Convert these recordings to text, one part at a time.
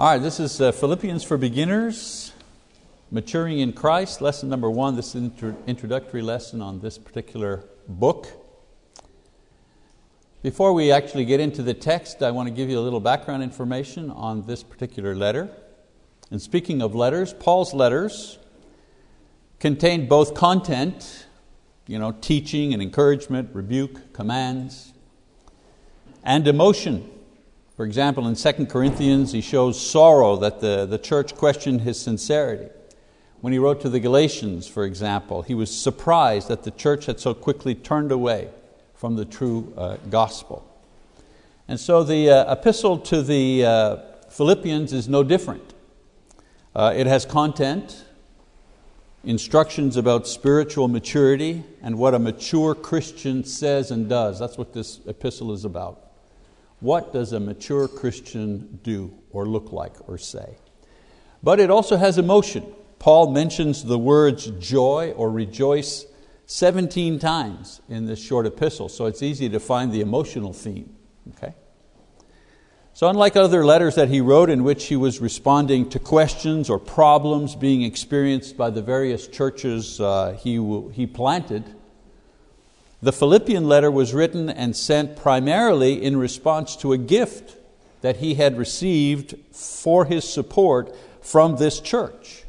All right, this is uh, Philippians for Beginners, Maturing in Christ, lesson number one. This is an introductory lesson on this particular book. Before we actually get into the text, I want to give you a little background information on this particular letter. And speaking of letters, Paul's letters contain both content, you know, teaching and encouragement, rebuke, commands, and emotion for example, in 2 Corinthians, he shows sorrow that the, the church questioned his sincerity. When he wrote to the Galatians, for example, he was surprised that the church had so quickly turned away from the true uh, gospel. And so the uh, epistle to the uh, Philippians is no different. Uh, it has content, instructions about spiritual maturity, and what a mature Christian says and does. That's what this epistle is about. What does a mature Christian do or look like or say? But it also has emotion. Paul mentions the words joy or rejoice 17 times in this short epistle, so it's easy to find the emotional theme. Okay? So, unlike other letters that he wrote in which he was responding to questions or problems being experienced by the various churches uh, he, he planted, the Philippian letter was written and sent primarily in response to a gift that he had received for his support from this church.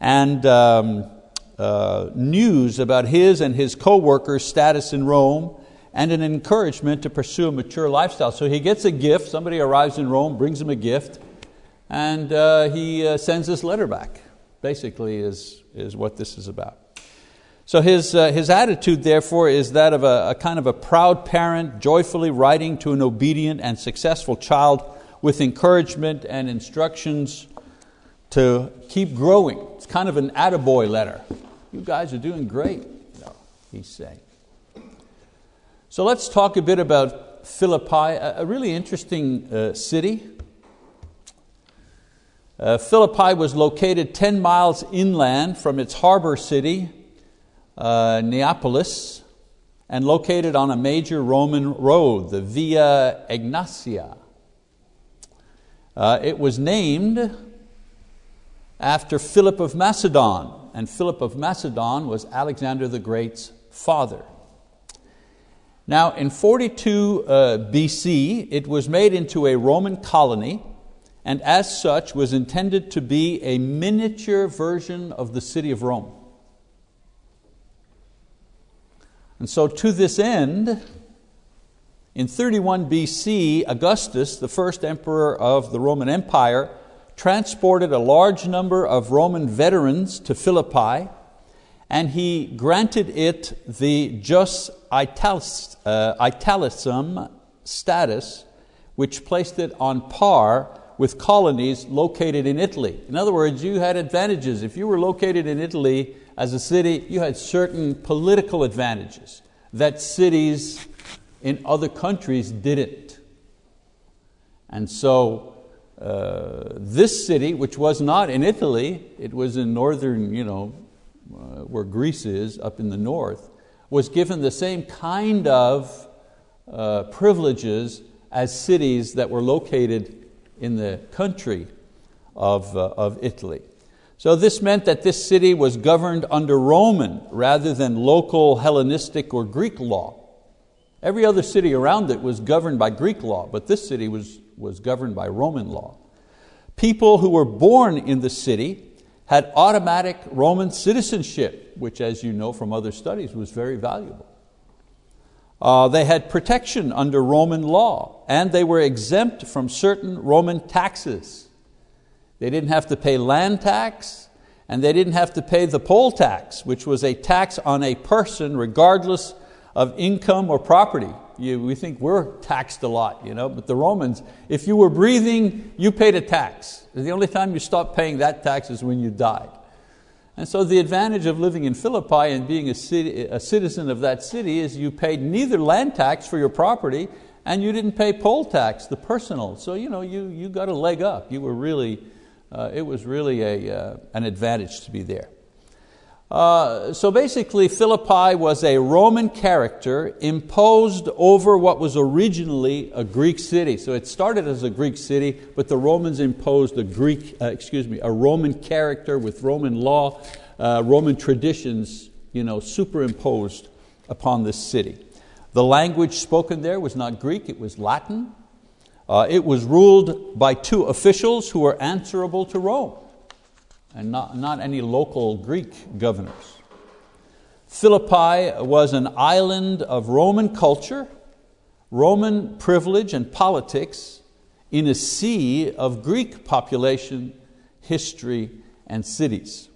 And um, uh, news about his and his co workers' status in Rome and an encouragement to pursue a mature lifestyle. So he gets a gift, somebody arrives in Rome, brings him a gift, and uh, he uh, sends this letter back, basically, is, is what this is about. So his, uh, his attitude, therefore, is that of a, a, kind of a proud parent joyfully writing to an obedient and successful child with encouragement and instructions to keep growing. It's kind of an attaboy letter. You guys are doing great, no, he's saying. So let's talk a bit about Philippi, a, a really interesting uh, city. Uh, Philippi was located 10 miles inland from its harbor city, uh, Neapolis and located on a major Roman road, the Via Egnatia. Uh, it was named after Philip of Macedon, and Philip of Macedon was Alexander the Great's father. Now, in 42 uh, BC, it was made into a Roman colony, and as such was intended to be a miniature version of the city of Rome. And so, to this end, in 31 BC, Augustus, the first emperor of the Roman Empire, transported a large number of Roman veterans to Philippi, and he granted it the jus italicum uh, status, which placed it on par with colonies located in Italy. In other words, you had advantages. If you were located in Italy, as a city, you had certain political advantages that cities in other countries didn't. And so uh, this city, which was not in Italy, it was in northern, you know, uh, where Greece is, up in the north, was given the same kind of uh, privileges as cities that were located in the country of, uh, of Italy. So this meant that this city was governed under Roman rather than local Hellenistic or Greek law. Every other city around it was governed by Greek law, but this city was, was governed by Roman law. People who were born in the city had automatic Roman citizenship, which, as you know from other studies, was very valuable. Uh, they had protection under Roman law, and they were exempt from certain Roman taxes. They didn't have to pay land tax, and they didn't have to pay the poll tax, which was a tax on a person regardless of income or property. You, we think we're taxed a lot, you know, but the Romans, if you were breathing, you paid a tax. The only time you stopped paying that tax is when you died. And so the advantage of living in Philippi and being a, city, a citizen of that city is you paid neither land tax for your property and you didn't pay poll tax, the personal. So you, know, you, you got a leg up. You were really uh, it was really a, uh, an advantage to be there. Uh, so basically, Philippi was a Roman character imposed over what was originally a Greek city. So it started as a Greek city, but the Romans imposed a Greek, uh, excuse me, a Roman character with Roman law, Roman traditions, you know, superimposed upon this city. The language spoken there was not Greek; it was Latin. Uh, it was ruled by two officials who were answerable to Rome and not, not any local Greek governors. Philippi was an island of Roman culture, Roman privilege and politics in a sea of Greek population, history, and cities.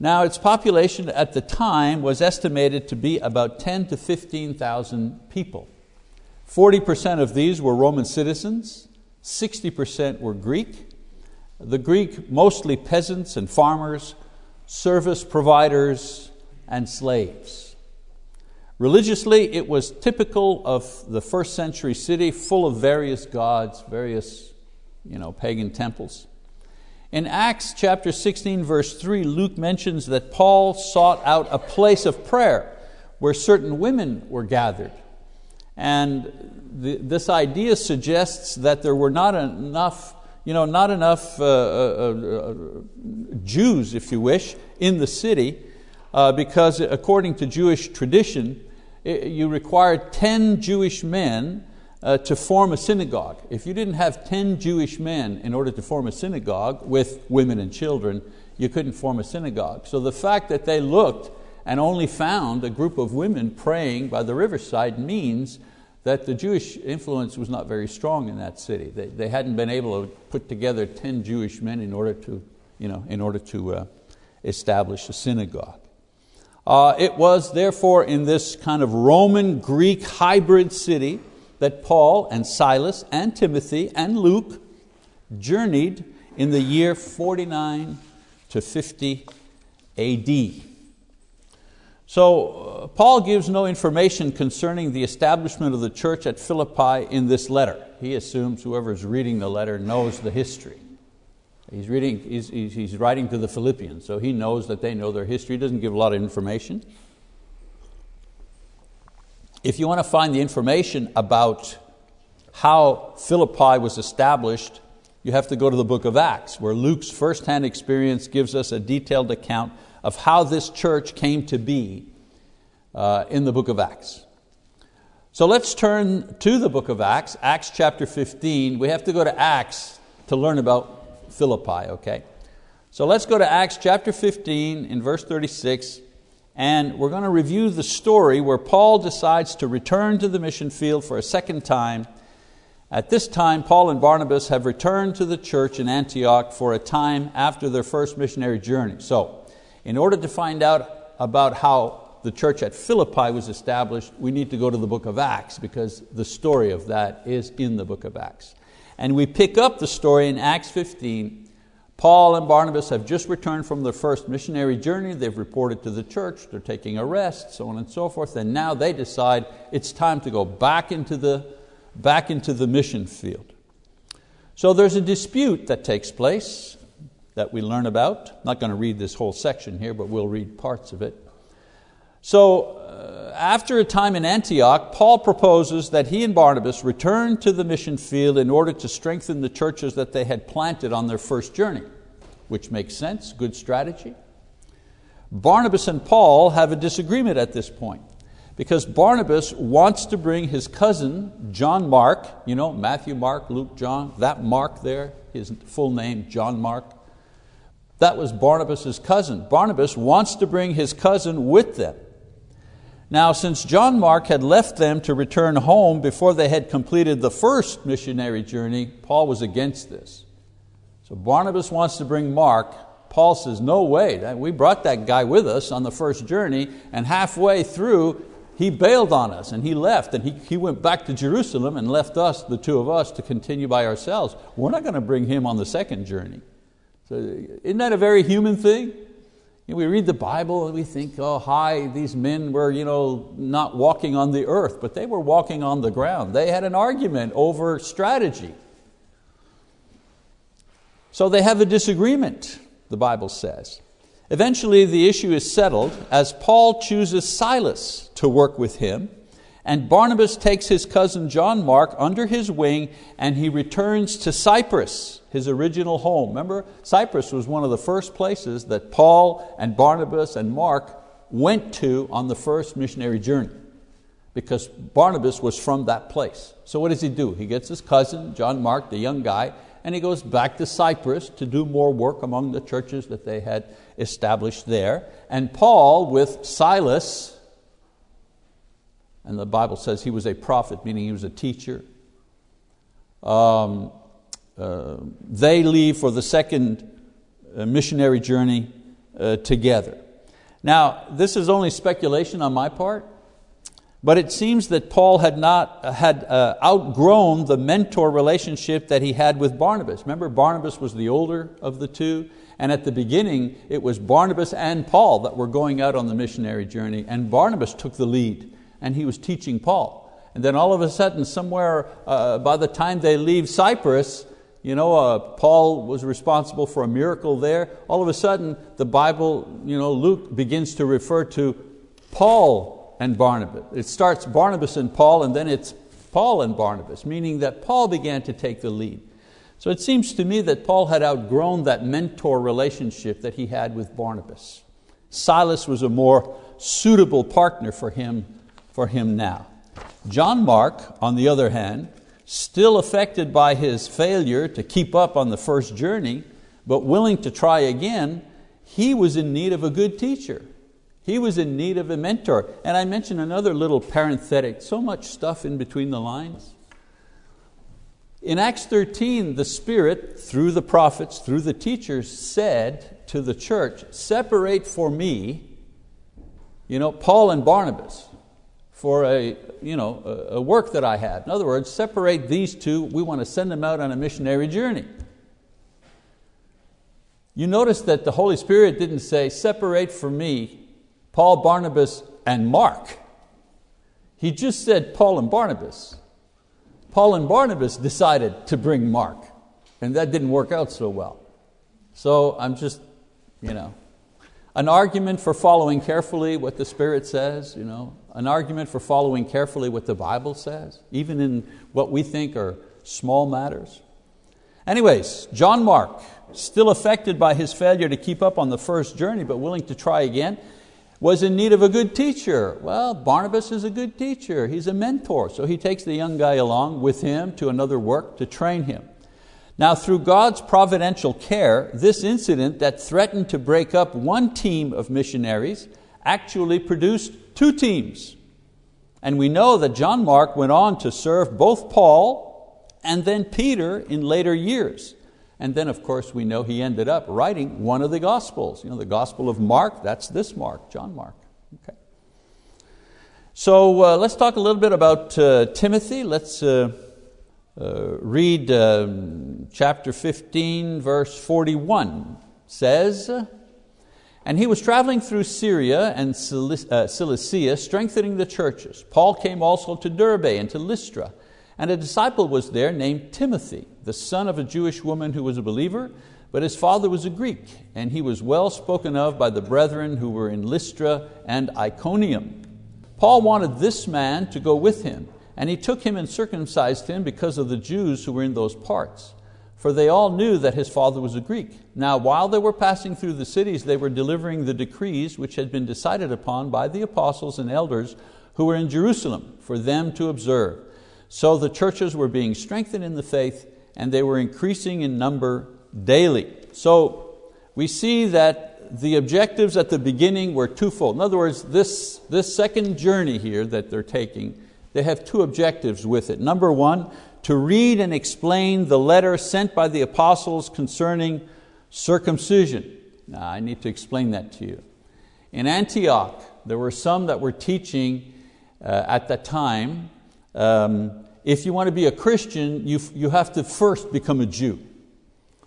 Now, its population at the time was estimated to be about 10 to 15,000 people. 40% of these were Roman citizens, 60% were Greek, the Greek, mostly peasants and farmers, service providers, and slaves. Religiously, it was typical of the first century city, full of various gods, various you know, pagan temples. In Acts chapter 16, verse 3, Luke mentions that Paul sought out a place of prayer where certain women were gathered. And the, this idea suggests that there were not enough you know, not enough uh, uh, uh, Jews, if you wish, in the city, uh, because according to Jewish tradition, it, you required 10 Jewish men uh, to form a synagogue. If you didn't have 10 Jewish men in order to form a synagogue with women and children, you couldn't form a synagogue. So the fact that they looked and only found a group of women praying by the riverside means that the Jewish influence was not very strong in that city. They, they hadn't been able to put together 10 Jewish men in order to, you know, in order to uh, establish a synagogue. Uh, it was therefore in this kind of Roman Greek hybrid city that Paul and Silas and Timothy and Luke journeyed in the year 49 to 50 AD. So, uh, Paul gives no information concerning the establishment of the church at Philippi in this letter. He assumes whoever is reading the letter knows the history. He's, reading, he's, he's writing to the Philippians, so he knows that they know their history. He doesn't give a lot of information. If you want to find the information about how Philippi was established, you have to go to the book of Acts, where Luke's firsthand experience gives us a detailed account of how this church came to be uh, in the book of Acts. So let's turn to the book of Acts, Acts chapter 15. We have to go to Acts to learn about Philippi, okay? So let's go to Acts chapter 15 in verse 36, and we're going to review the story where Paul decides to return to the mission field for a second time. At this time, Paul and Barnabas have returned to the church in Antioch for a time after their first missionary journey. So, in order to find out about how the church at Philippi was established, we need to go to the book of Acts because the story of that is in the book of Acts. And we pick up the story in Acts 15. Paul and Barnabas have just returned from their first missionary journey. They've reported to the church, they're taking a rest, so on and so forth. And now they decide it's time to go back into the, back into the mission field. So there's a dispute that takes place that we learn about. I'm not going to read this whole section here, but we'll read parts of it. So, uh, after a time in Antioch, Paul proposes that he and Barnabas return to the mission field in order to strengthen the churches that they had planted on their first journey, which makes sense, good strategy. Barnabas and Paul have a disagreement at this point because Barnabas wants to bring his cousin, John Mark, you know, Matthew, Mark, Luke, John, that Mark there, his full name, John Mark. That was Barnabas' cousin. Barnabas wants to bring his cousin with them. Now, since John Mark had left them to return home before they had completed the first missionary journey, Paul was against this. So Barnabas wants to bring Mark. Paul says, No way, we brought that guy with us on the first journey, and halfway through, he bailed on us and he left and he, he went back to Jerusalem and left us, the two of us, to continue by ourselves. We're not going to bring him on the second journey. So, isn't that a very human thing? You know, we read the Bible and we think, oh, hi, these men were you know, not walking on the earth, but they were walking on the ground. They had an argument over strategy. So they have a disagreement, the Bible says. Eventually, the issue is settled as Paul chooses Silas to work with him, and Barnabas takes his cousin John Mark under his wing and he returns to Cyprus, his original home. Remember, Cyprus was one of the first places that Paul and Barnabas and Mark went to on the first missionary journey because Barnabas was from that place. So what does he do? He gets his cousin, John Mark, the young guy, and he goes back to Cyprus to do more work among the churches that they had established there. And Paul, with Silas, and the Bible says he was a prophet, meaning he was a teacher. Um, uh, they leave for the second uh, missionary journey uh, together. Now, this is only speculation on my part, but it seems that Paul had not had uh, outgrown the mentor relationship that he had with Barnabas. Remember, Barnabas was the older of the two, and at the beginning it was Barnabas and Paul that were going out on the missionary journey, and Barnabas took the lead and he was teaching Paul. And then all of a sudden, somewhere uh, by the time they leave Cyprus, you know, uh, Paul was responsible for a miracle there. All of a sudden, the Bible, you know, Luke begins to refer to Paul and Barnabas. It starts Barnabas and Paul, and then it's Paul and Barnabas, meaning that Paul began to take the lead. So it seems to me that Paul had outgrown that mentor relationship that he had with Barnabas. Silas was a more suitable partner for him for him now. John Mark, on the other hand, still affected by his failure to keep up on the first journey, but willing to try again, he was in need of a good teacher. He was in need of a mentor. And I mentioned another little parenthetic, so much stuff in between the lines. In Acts 13, the Spirit, through the prophets, through the teachers, said to the church, Separate for me you know, Paul and Barnabas for a, you know, a work that I had. In other words, separate these two, we want to send them out on a missionary journey. You notice that the Holy Spirit didn't say, separate for me Paul, Barnabas, and Mark. He just said Paul and Barnabas. Paul and Barnabas decided to bring Mark, and that didn't work out so well. So I'm just, you know, an argument for following carefully what the Spirit says, you know, an argument for following carefully what the Bible says, even in what we think are small matters. Anyways, John Mark, still affected by his failure to keep up on the first journey, but willing to try again, was in need of a good teacher. Well, Barnabas is a good teacher, he's a mentor, so he takes the young guy along with him to another work to train him. Now, through God's providential care, this incident that threatened to break up one team of missionaries actually produced two teams. And we know that John Mark went on to serve both Paul and then Peter in later years. And then, of course, we know he ended up writing one of the Gospels. You know, the Gospel of Mark, that's this Mark, John Mark. Okay. So uh, let's talk a little bit about uh, Timothy. Let's uh, read um, chapter 15, verse 41. says, and he was traveling through Syria and uh, Cilicia, strengthening the churches. Paul came also to Derbe and to Lystra, and a disciple was there named Timothy, the son of a Jewish woman who was a believer, but his father was a Greek, and he was well spoken of by the brethren who were in Lystra and Iconium. Paul wanted this man to go with him and he took him and circumcised him because of the Jews who were in those parts. For they all knew that his father was a Greek. Now, while they were passing through the cities, they were delivering the decrees which had been decided upon by the apostles and elders who were in Jerusalem for them to observe. So the churches were being strengthened in the faith and they were increasing in number daily. So we see that the objectives at the beginning were twofold. In other words, this, this second journey here that they're taking they have two objectives with it. Number one, to read and explain the letter sent by the apostles concerning circumcision. Now, I need to explain that to you. In Antioch, there were some that were teaching uh, at that time um, if you want to be a Christian, you, you have to first become a Jew.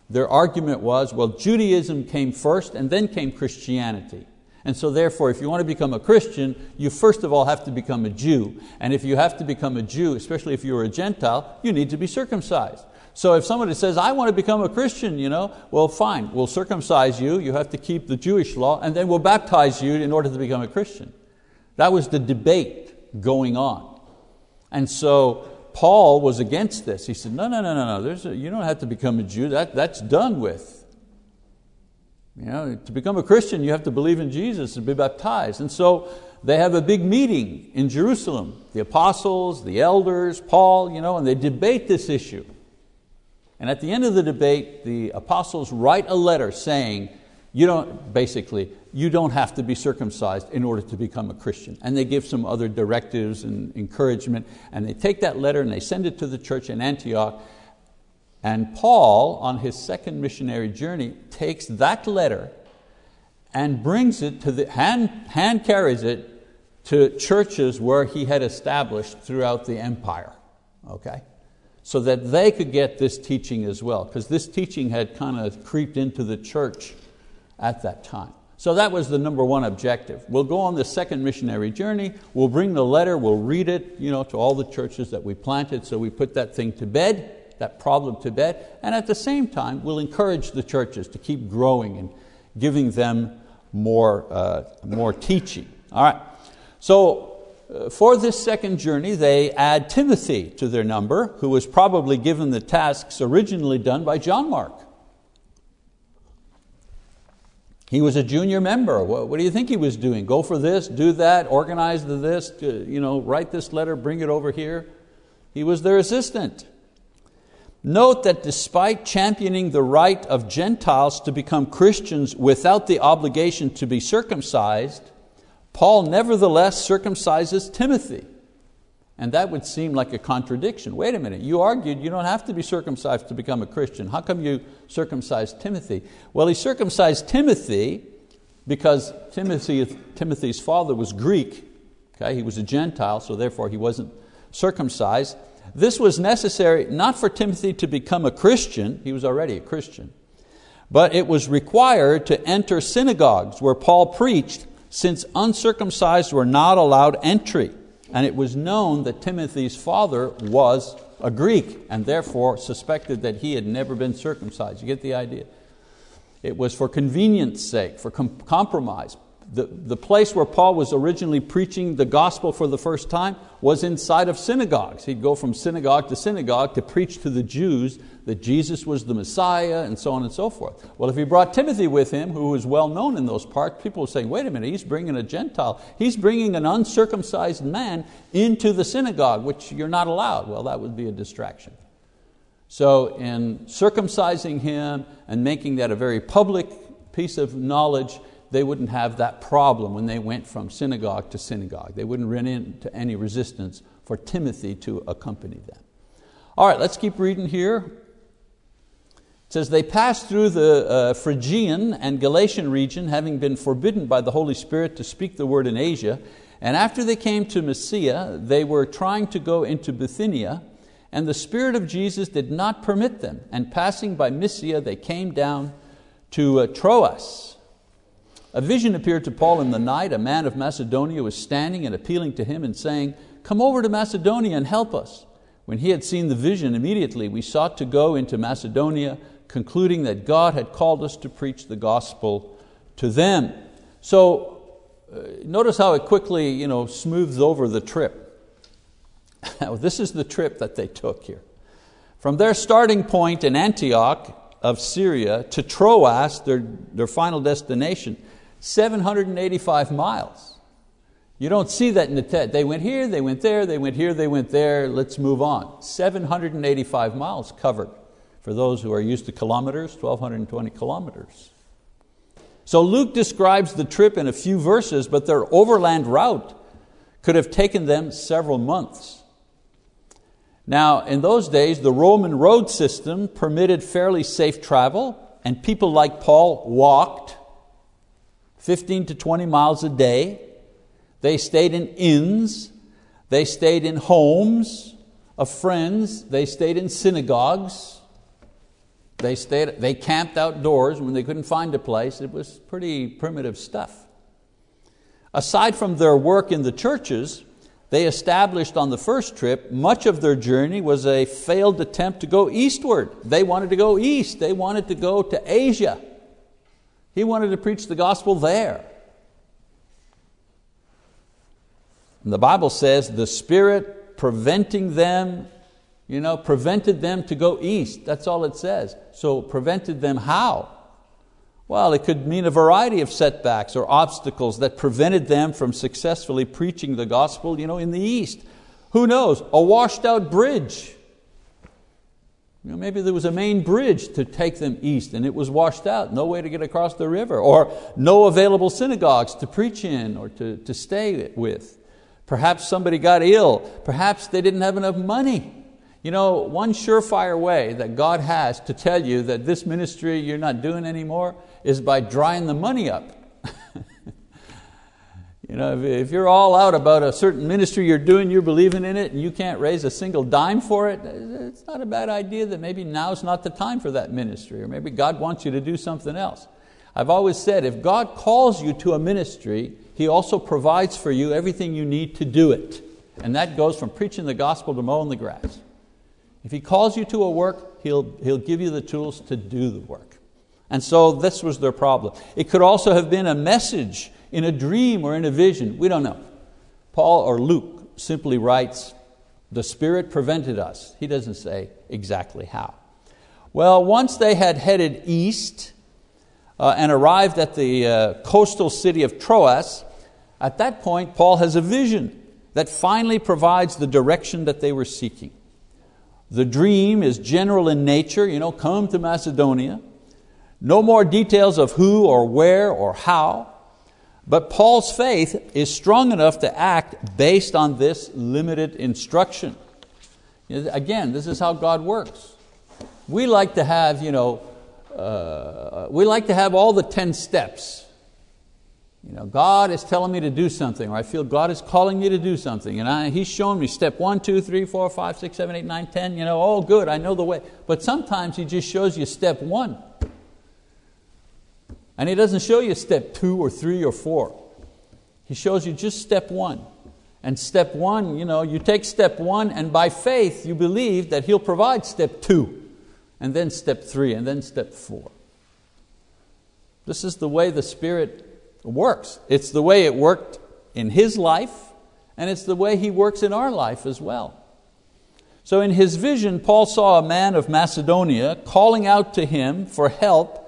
Their argument was well, Judaism came first and then came Christianity. And so therefore, if you want to become a Christian, you first of all have to become a Jew. And if you have to become a Jew, especially if you're a Gentile, you need to be circumcised. So if somebody says, I want to become a Christian, you know, well, fine, we'll circumcise you, you have to keep the Jewish law, and then we'll baptize you in order to become a Christian. That was the debate going on. And so Paul was against this. He said, No, no, no, no, no. A, you don't have to become a Jew. That, that's done with. You know, to become a Christian, you have to believe in Jesus and be baptized. And so they have a big meeting in Jerusalem. The apostles, the elders, Paul, you know, and they debate this issue. And at the end of the debate, the apostles write a letter saying, you don't, basically, you don't have to be circumcised in order to become a Christian. And they give some other directives and encouragement, and they take that letter and they send it to the church in Antioch. And Paul, on his second missionary journey, takes that letter and brings it to the, hand, hand carries it to churches where he had established throughout the empire. Okay? so that they could get this teaching as well, because this teaching had kind of creeped into the church at that time. So that was the number one objective. We'll go on the second missionary journey, we'll bring the letter, we'll read it you know, to all the churches that we planted, so we put that thing to bed, that problem to bed, and at the same time, we'll encourage the churches to keep growing and giving them more, uh, more teaching. All right, so uh, for this second journey, they add Timothy to their number, who was probably given the tasks originally done by John Mark. He was a junior member. What, what, do you think he was doing? Go for this, do that, organize the this, to, you know, write this letter, bring it over here. He was their assistant. Note that despite championing the right of Gentiles to become Christians without the obligation to be circumcised, Paul nevertheless circumcises Timothy. And that would seem like a contradiction. Wait a minute, you argued you don't have to be circumcised to become a Christian. How come you circumcised Timothy? Well, he circumcised Timothy because Timothy, Timothy's father was Greek. Okay? He was a Gentile, so therefore he wasn't circumcised. This was necessary not for Timothy to become a Christian, he was already a Christian, but it was required to enter synagogues where Paul preached since uncircumcised were not allowed entry. And it was known that Timothy's father was a Greek and therefore suspected that he had never been circumcised. You get the idea? It was for convenience sake, for com- compromise the, the place where Paul was originally preaching the gospel for the first time was inside of synagogues. He'd go from synagogue to synagogue to preach to the Jews that Jesus was the Messiah and so on and so forth. Well, if he brought Timothy with him, who was well known in those parts, people were saying, wait a minute, he's bringing a Gentile. He's bringing an uncircumcised man into the synagogue, which you're not allowed. Well, that would be a distraction. So, in circumcising him and making that a very public piece of knowledge, they wouldn't have that problem when they went from synagogue to synagogue. They wouldn't run into any resistance for Timothy to accompany them. All right, let's keep reading here. It says, They passed through the uh, Phrygian and Galatian region, having been forbidden by the Holy Spirit to speak the word in Asia. And after they came to Mysia, they were trying to go into Bithynia, and the Spirit of Jesus did not permit them. And passing by Mysia, they came down to uh, Troas. A vision appeared to Paul in the night. A man of Macedonia was standing and appealing to him and saying, Come over to Macedonia and help us. When he had seen the vision, immediately we sought to go into Macedonia, concluding that God had called us to preach the gospel to them. So uh, notice how it quickly you know, smooths over the trip. this is the trip that they took here. From their starting point in Antioch of Syria to Troas, their, their final destination, 785 miles. You don't see that in the text. They went here, they went there, they went here, they went there, let's move on. 785 miles covered for those who are used to kilometers, 1,220 kilometers. So Luke describes the trip in a few verses, but their overland route could have taken them several months. Now, in those days, the Roman road system permitted fairly safe travel, and people like Paul walked 15 to 20 miles a day. They stayed in inns, they stayed in homes of friends, they stayed in synagogues, they, stayed, they camped outdoors when they couldn't find a place. It was pretty primitive stuff. Aside from their work in the churches, they established on the first trip, much of their journey was a failed attempt to go eastward. They wanted to go east, they wanted to go to Asia. He wanted to preach the gospel there. And the Bible says the Spirit preventing them, you know, prevented them to go east. That's all it says. So prevented them how? Well, it could mean a variety of setbacks or obstacles that prevented them from successfully preaching the gospel you know, in the east. Who knows? A washed out bridge. You know, maybe there was a main bridge to take them east and it was washed out, no way to get across the river, or no available synagogues to preach in or to, to stay with. Perhaps somebody got ill. Perhaps they didn't have enough money. You know, one surefire way that God has to tell you that this ministry you're not doing anymore is by drying the money up. you know, if you're all out about a certain ministry you're doing, you're believing in it, and you can't raise a single dime for it, it's not a bad idea that maybe now's not the time for that ministry, or maybe God wants you to do something else. I've always said if God calls you to a ministry, he also provides for you everything you need to do it. And that goes from preaching the gospel to mowing the grass. If He calls you to a work, He'll, he'll give you the tools to do the work. And so this was their problem. It could also have been a message in a dream or in a vision. We don't know. Paul or Luke simply writes, The Spirit prevented us. He doesn't say exactly how. Well, once they had headed east uh, and arrived at the uh, coastal city of Troas, at that point, Paul has a vision that finally provides the direction that they were seeking. The dream is general in nature, you know, come to Macedonia. No more details of who or where or how, but Paul's faith is strong enough to act based on this limited instruction. Again, this is how God works. We like to have, you know, uh, we like to have all the 10 steps. You know, God is telling me to do something, or I feel God is calling me to do something, and I, He's shown me step one, two, three, four, five, six, seven, eight, nine, ten. You know, oh, good, I know the way. But sometimes He just shows you step one, and He doesn't show you step two or three or four. He shows you just step one. And step one, you know, you take step one, and by faith you believe that He'll provide step two, and then step three, and then step four. This is the way the Spirit works. It's the way it worked in his life, and it's the way he works in our life as well. So, in his vision, Paul saw a man of Macedonia calling out to him for help.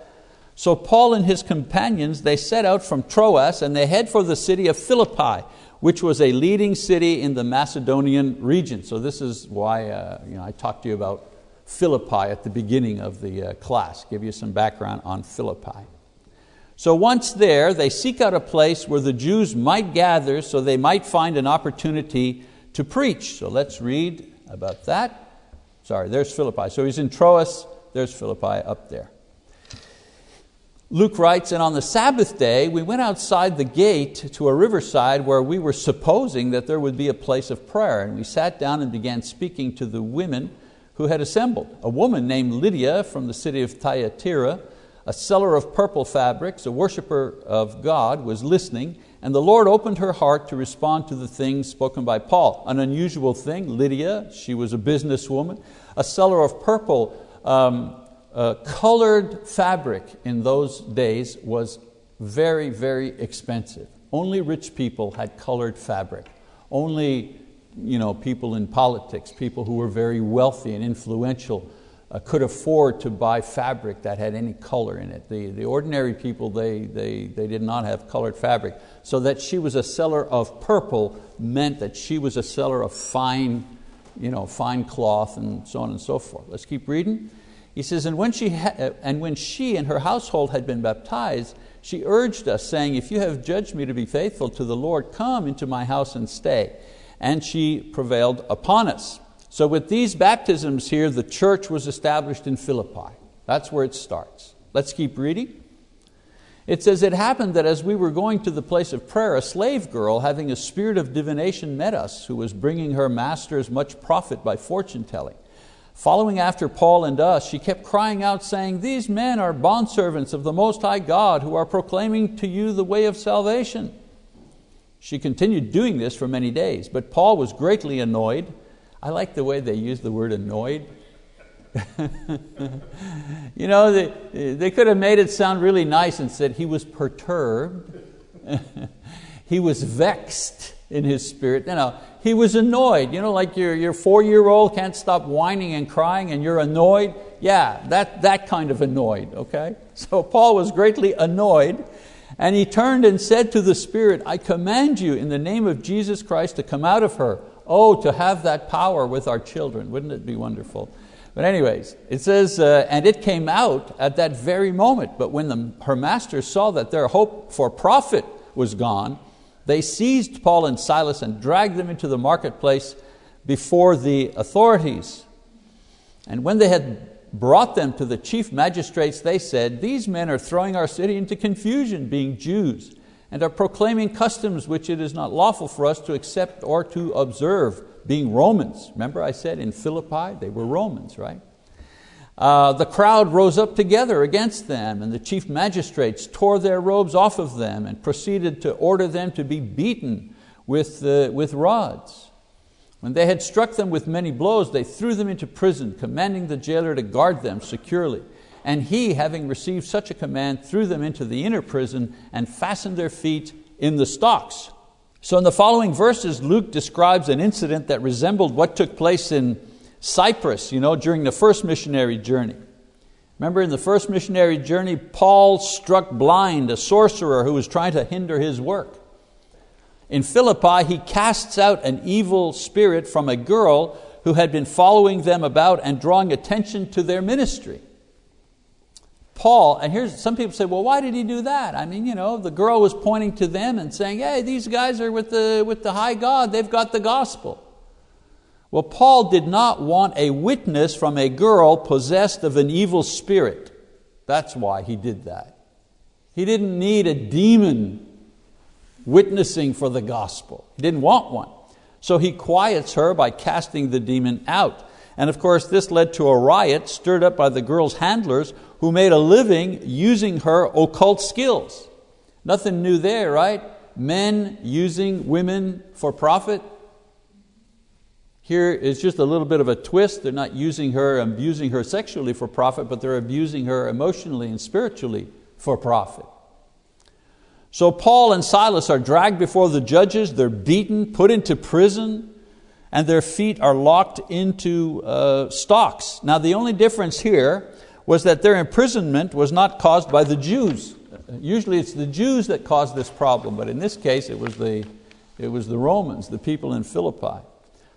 So, Paul and his companions they set out from Troas and they head for the city of Philippi, which was a leading city in the Macedonian region. So, this is why uh, you know, I talked to you about Philippi at the beginning of the uh, class, give you some background on Philippi. So once there, they seek out a place where the Jews might gather so they might find an opportunity to preach. So let's read about that. Sorry, there's Philippi. So he's in Troas, there's Philippi up there. Luke writes, and on the Sabbath day, we went outside the gate to a riverside where we were supposing that there would be a place of prayer. And we sat down and began speaking to the women who had assembled. A woman named Lydia from the city of Thyatira a seller of purple fabrics, a worshiper of God, was listening, and the Lord opened her heart to respond to the things spoken by Paul. An unusual thing, Lydia, she was a businesswoman, a seller of purple. Um, uh, colored fabric in those days was very, very expensive. Only rich people had colored fabric. Only you know, people in politics, people who were very wealthy and influential uh, could afford to buy fabric that had any color in it. The, the ordinary people, they, they, they did not have colored fabric. So that she was a seller of purple meant that she was a seller of fine, you know, fine cloth and so on and so forth. Let's keep reading. He says, and when, she ha- uh, and when she and her household had been baptized, she urged us, saying, If you have judged me to be faithful to the Lord, come into my house and stay. And she prevailed upon us. So, with these baptisms here, the church was established in Philippi. That's where it starts. Let's keep reading. It says, It happened that as we were going to the place of prayer, a slave girl, having a spirit of divination, met us, who was bringing her masters much profit by fortune telling. Following after Paul and us, she kept crying out, saying, These men are bondservants of the Most High God, who are proclaiming to you the way of salvation. She continued doing this for many days, but Paul was greatly annoyed. I like the way they use the word annoyed. you know, they, they could have made it sound really nice and said he was perturbed, he was vexed in his spirit. You know, he was annoyed. You know, like your, your four year old can't stop whining and crying and you're annoyed. Yeah, that, that kind of annoyed, okay? So Paul was greatly annoyed and he turned and said to the Spirit, I command you in the name of Jesus Christ to come out of her. Oh, to have that power with our children. Wouldn't it be wonderful? But, anyways, it says, uh, and it came out at that very moment. But when the, her master saw that their hope for profit was gone, they seized Paul and Silas and dragged them into the marketplace before the authorities. And when they had brought them to the chief magistrates, they said, These men are throwing our city into confusion, being Jews, and are proclaiming customs which it is not lawful for us to accept or to observe, being Romans. Remember, I said in Philippi, they were Romans, right? Uh, the crowd rose up together against them, and the chief magistrates tore their robes off of them and proceeded to order them to be beaten with, uh, with rods. When they had struck them with many blows, they threw them into prison, commanding the jailer to guard them securely. And he, having received such a command, threw them into the inner prison and fastened their feet in the stocks. So, in the following verses, Luke describes an incident that resembled what took place in Cyprus you know, during the first missionary journey. Remember, in the first missionary journey, Paul struck blind a sorcerer who was trying to hinder his work. In Philippi, he casts out an evil spirit from a girl who had been following them about and drawing attention to their ministry. Paul, and here's some people say, well, why did he do that? I mean, you know, the girl was pointing to them and saying, hey, these guys are with the, with the high God, they've got the gospel. Well, Paul did not want a witness from a girl possessed of an evil spirit. That's why he did that. He didn't need a demon witnessing for the gospel. He didn't want one. So he quiets her by casting the demon out. And of course, this led to a riot stirred up by the girl's handlers who made a living using her occult skills. Nothing new there, right? Men using women for profit. Here is just a little bit of a twist. They're not using her, abusing her sexually for profit, but they're abusing her emotionally and spiritually for profit. So Paul and Silas are dragged before the judges, they're beaten, put into prison, and their feet are locked into uh, stocks. Now, the only difference here was that their imprisonment was not caused by the Jews. Usually it's the Jews that cause this problem, but in this case it was, the, it was the Romans, the people in Philippi.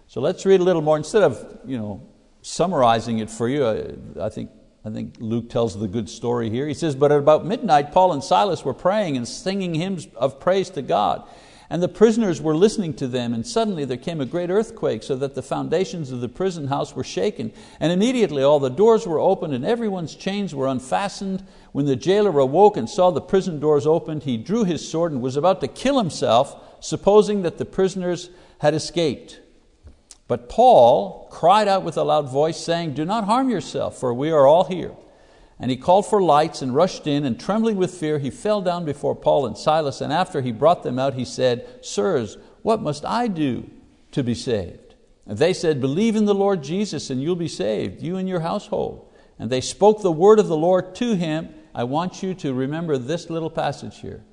So let's read a little more. Instead of you know, summarizing it for you, I, think I think Luke tells the good story here. He says, But at about midnight, Paul and Silas were praying and singing hymns of praise to God. And the prisoners were listening to them, and suddenly there came a great earthquake, so that the foundations of the prison house were shaken. And immediately all the doors were opened, and everyone's chains were unfastened. When the jailer awoke and saw the prison doors opened, he drew his sword and was about to kill himself, supposing that the prisoners had escaped. But Paul cried out with a loud voice, saying, Do not harm yourself, for we are all here. And he called for lights and rushed in, and trembling with fear, he fell down before Paul and Silas. And after he brought them out, he said, Sirs, what must I do to be saved? And they said, Believe in the Lord Jesus, and you'll be saved, you and your household. And they spoke the word of the Lord to him. I want you to remember this little passage here.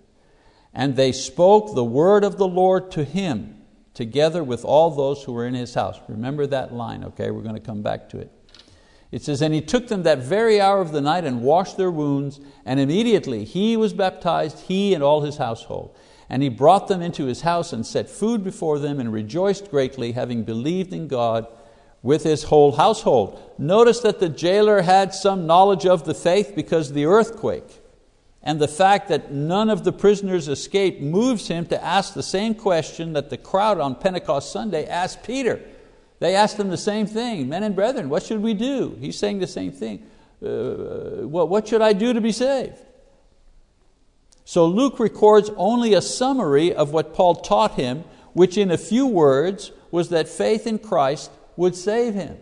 And they spoke the word of the Lord to him together with all those who were in his house. Remember that line, okay? We're going to come back to it. It says, And he took them that very hour of the night and washed their wounds, and immediately he was baptized, he and all his household. And he brought them into his house and set food before them and rejoiced greatly, having believed in God with his whole household. Notice that the jailer had some knowledge of the faith because of the earthquake and the fact that none of the prisoners escaped moves him to ask the same question that the crowd on Pentecost Sunday asked Peter. They asked him the same thing, men and brethren, what should we do? He's saying the same thing. Uh, well, what should I do to be saved? So Luke records only a summary of what Paul taught him, which in a few words was that faith in Christ would save him.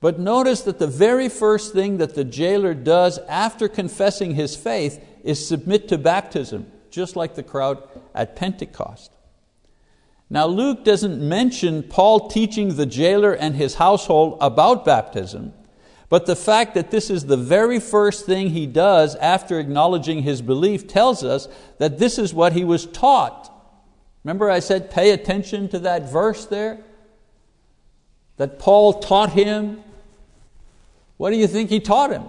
But notice that the very first thing that the jailer does after confessing his faith is submit to baptism, just like the crowd at Pentecost. Now, Luke doesn't mention Paul teaching the jailer and his household about baptism, but the fact that this is the very first thing he does after acknowledging his belief tells us that this is what he was taught. Remember, I said pay attention to that verse there? That Paul taught him. What do you think he taught him?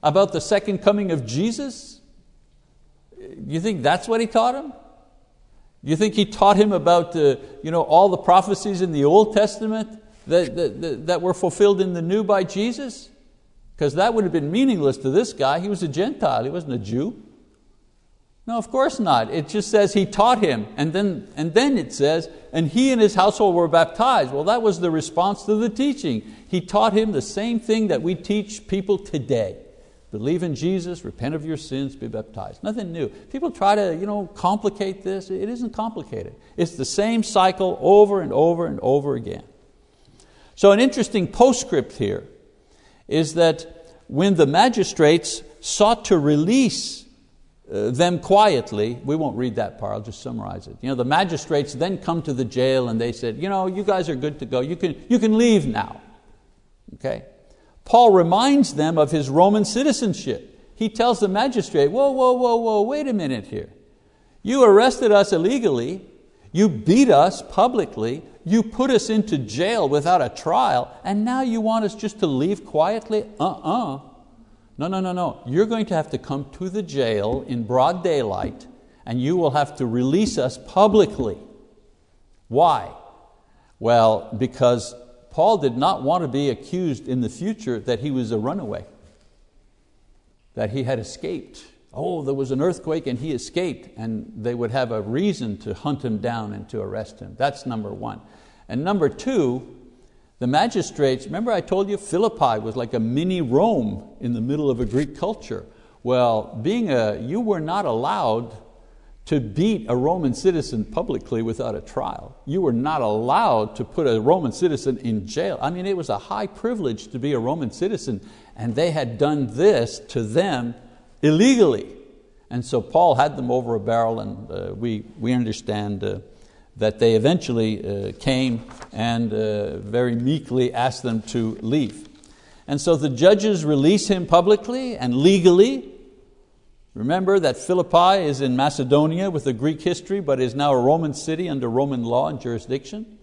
About the second coming of Jesus? You think that's what he taught him? You think he taught him about uh, you know, all the prophecies in the Old Testament that, that, that were fulfilled in the New by Jesus? Because that would have been meaningless to this guy. He was a Gentile, he wasn't a Jew. No, of course not. It just says he taught him, and then, and then it says, and he and his household were baptized. Well, that was the response to the teaching. He taught him the same thing that we teach people today. Believe in Jesus, repent of your sins, be baptized. Nothing new. People try to you know, complicate this. It isn't complicated. It's the same cycle over and over and over again. So, an interesting postscript here is that when the magistrates sought to release them quietly, we won't read that part, I'll just summarize it. You know, the magistrates then come to the jail and they said, you know, you guys are good to go, you can, you can leave now. Okay? Paul reminds them of his Roman citizenship. He tells the magistrate, Whoa, whoa, whoa, whoa, wait a minute here. You arrested us illegally, you beat us publicly, you put us into jail without a trial, and now you want us just to leave quietly? Uh uh. No, no, no, no. You're going to have to come to the jail in broad daylight, and you will have to release us publicly. Why? Well, because Paul did not want to be accused in the future that he was a runaway, that he had escaped. Oh, there was an earthquake and he escaped, and they would have a reason to hunt him down and to arrest him. That's number one. And number two, the magistrates, remember I told you Philippi was like a mini Rome in the middle of a Greek culture. Well, being a, you were not allowed to beat a Roman citizen publicly without a trial. You were not allowed to put a Roman citizen in jail. I mean, it was a high privilege to be a Roman citizen, and they had done this to them illegally. And so Paul had them over a barrel, and uh, we, we understand uh, that they eventually uh, came and uh, very meekly asked them to leave. And so the judges release him publicly and legally, Remember that Philippi is in Macedonia with a Greek history, but is now a Roman city under Roman law and jurisdiction.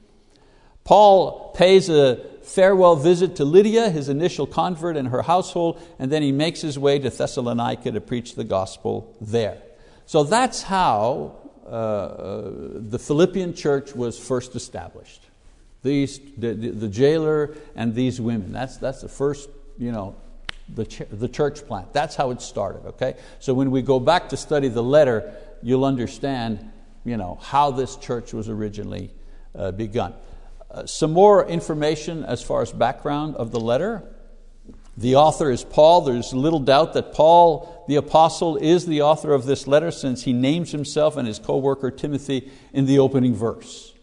Paul pays a farewell visit to Lydia, his initial convert, and her household, and then he makes his way to Thessalonica to preach the gospel there. So that's how uh, uh, the Philippian church was first established. These, the, the, jailer and these women, that's, that's the first you know, the, ch the church plant. That's how it started, okay? So when we go back to study the letter, you'll understand you know, how this church was originally uh, begun. Uh, some more information as far as background of the letter. The author is Paul. There's little doubt that Paul, the apostle, is the author of this letter since he names himself and his co worker Timothy in the opening verse.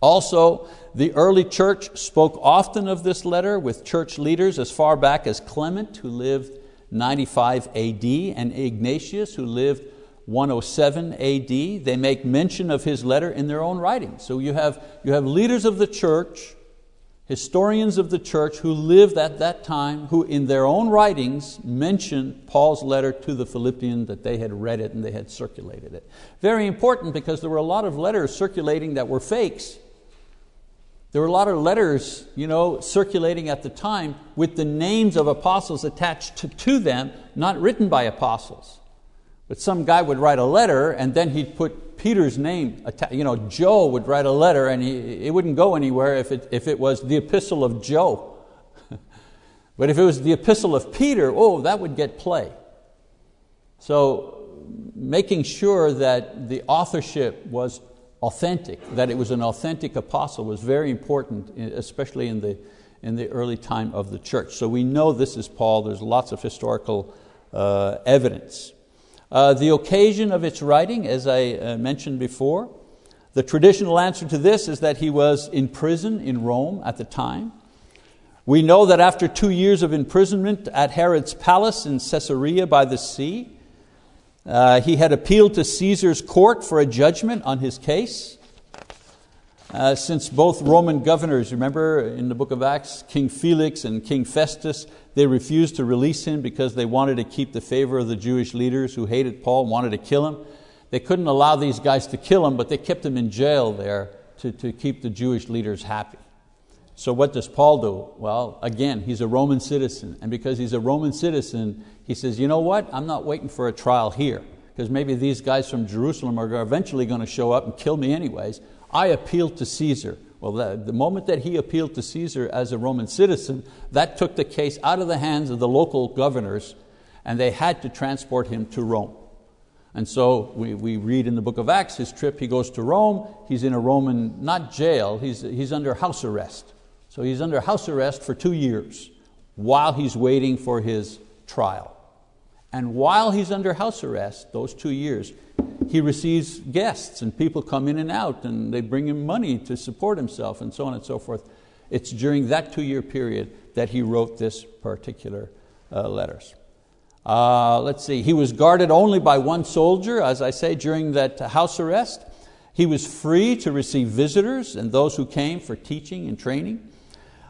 Also, the early church spoke often of this letter with church leaders as far back as Clement, who lived 95 AD, and Ignatius, who lived 107 AD. They make mention of his letter in their own writings. So you have, you have leaders of the church, historians of the church who lived at that time, who in their own writings mention Paul's letter to the Philippians that they had read it and they had circulated it. Very important because there were a lot of letters circulating that were fakes there were a lot of letters you know, circulating at the time with the names of apostles attached to them, not written by apostles. But some guy would write a letter and then he'd put Peter's name. You know, Joe would write a letter and he, it wouldn't go anywhere if it, if it was the epistle of Joe. but if it was the epistle of Peter, oh, that would get play. So making sure that the authorship was authentic, that it was an authentic apostle was very important, especially in the, in the early time of the church. So we know this is Paul, there's lots of historical uh, evidence. Uh, the occasion of its writing, as I uh, mentioned before, the traditional answer to this is that he was in prison in Rome at the time. We know that after two years of imprisonment at Herod's palace in Caesarea by the sea, uh, he had appealed to Caesar's court for a judgment on his case. Uh, since both Roman governors, remember in the book of Acts, King Felix and King Festus, they refused to release him because they wanted to keep the favor of the Jewish leaders who hated Paul, wanted to kill him. They couldn't allow these guys to kill him, but they kept him in jail there to, to keep the Jewish leaders happy. So what does Paul do? Well, again, he's a Roman citizen, and because he's a Roman citizen, he says, you know what, I'm not waiting for a trial here, because maybe these guys from Jerusalem are eventually going to show up and kill me anyways. I appeal to Caesar. Well, the, the moment that he appealed to Caesar as a Roman citizen, that took the case out of the hands of the local governors, and they had to transport him to Rome. And so we, we read in the book of Acts, his trip, he goes to Rome, he's in a Roman, not jail, he's, he's under house arrest. So he's under house arrest for two years while he's waiting for his trial. And while he's under house arrest, those two years, he receives guests and people come in and out and they bring him money to support himself and so on and so forth. It's during that two year period that he wrote this particular uh, letters. Uh, let's see, he was guarded only by one soldier, as I say, during that house arrest. He was free to receive visitors and those who came for teaching and training.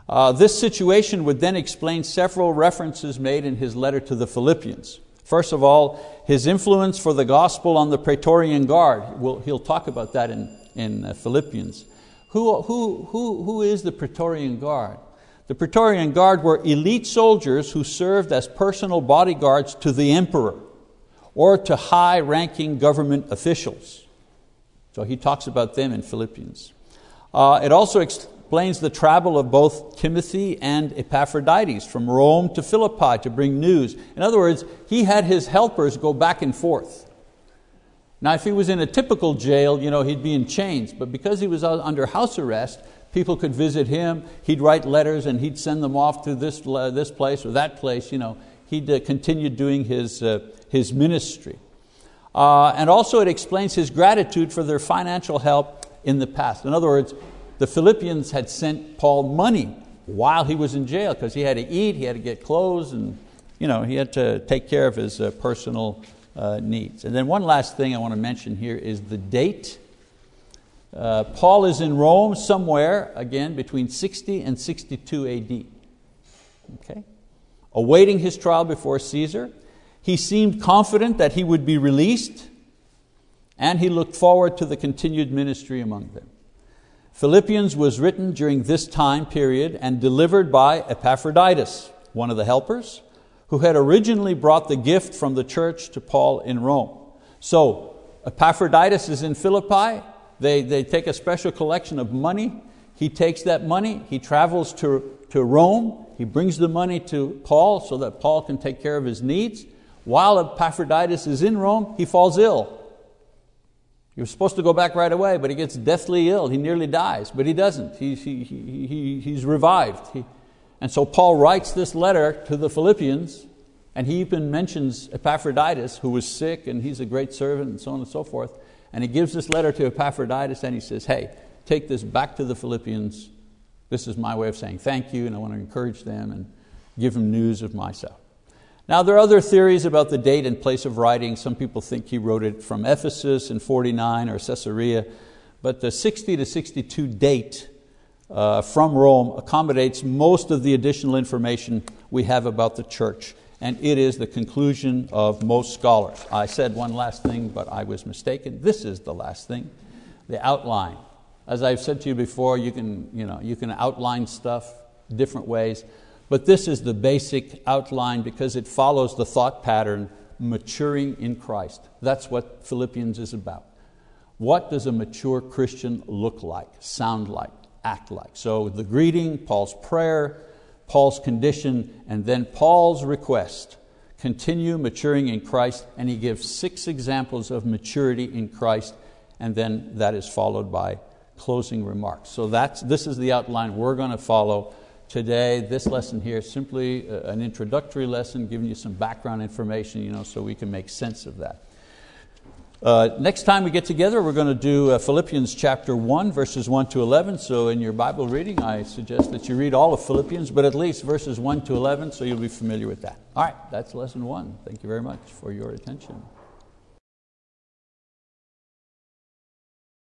Uh, this situation would then explain several references made in his letter to the Philippians. First of all, his influence for the gospel on the Praetorian Guard. We'll, he'll talk about that in, in uh, Philippians. Who, who, who, who is the Praetorian Guard? The Praetorian Guard were elite soldiers who served as personal bodyguards to the emperor or to high ranking government officials. So he talks about them in Philippians. Uh, it also explains the travel of both Timothy and Epaphroditus from Rome to Philippi to bring news. In other words, he had his helpers go back and forth. Now, if he was in a typical jail, you know, he'd be in chains, but because he was under house arrest, people could visit him, he'd write letters and he'd send them off to this, uh, this place or that place. You know, he'd uh, continue doing his, uh, his ministry. Uh, and also, it explains his gratitude for their financial help in the past. In other words, the Philippians had sent Paul money while he was in jail because he had to eat, he had to get clothes, and you know, he had to take care of his uh, personal uh, needs. And then one last thing I want to mention here is the date. Uh, Paul is in Rome somewhere, again, between 60 and 62 AD. Okay? Awaiting his trial before Caesar. He seemed confident that he would be released, and he looked forward to the continued ministry among them. Philippians was written during this time period and delivered by Epaphroditus, one of the helpers, who had originally brought the gift from the church to Paul in Rome. So, Epaphroditus is in Philippi. They, they take a special collection of money. He takes that money, he travels to, to Rome, he brings the money to Paul so that Paul can take care of his needs. While Epaphroditus is in Rome, he falls ill. He was supposed to go back right away, but he gets deathly ill. He nearly dies, but he doesn't. He, he, he, he's revived. He, and so Paul writes this letter to the Philippians, and he even mentions Epaphroditus, who was sick, and he's a great servant, and so on and so forth. And he gives this letter to Epaphroditus, and he says, Hey, take this back to the Philippians. This is my way of saying thank you, and I want to encourage them and give them news of myself. Now, there are other theories about the date and place of writing. Some people think he wrote it from Ephesus in 49 or Caesarea, but the 60 to 62 date uh, from Rome accommodates most of the additional information we have about the church, and it is the conclusion of most scholars. I said one last thing, but I was mistaken. This is the last thing the outline. As I've said to you before, you can, you know, you can outline stuff different ways. But this is the basic outline because it follows the thought pattern maturing in Christ. That's what Philippians is about. What does a mature Christian look like, sound like, act like? So the greeting, Paul's prayer, Paul's condition, and then Paul's request. Continue maturing in Christ, and he gives six examples of maturity in Christ, and then that is followed by closing remarks. So that's, this is the outline we're going to follow today. This lesson here is simply uh, an introductory lesson, giving you some background information you know, so we can make sense of that. Uh, next time we get together, we're going to do uh, Philippians chapter 1, verses 1 to 11. So, in your Bible reading, I suggest that you read all of Philippians, but at least verses 1 to 11, so you'll be familiar with that. All right, that's lesson one. Thank you very much for your attention.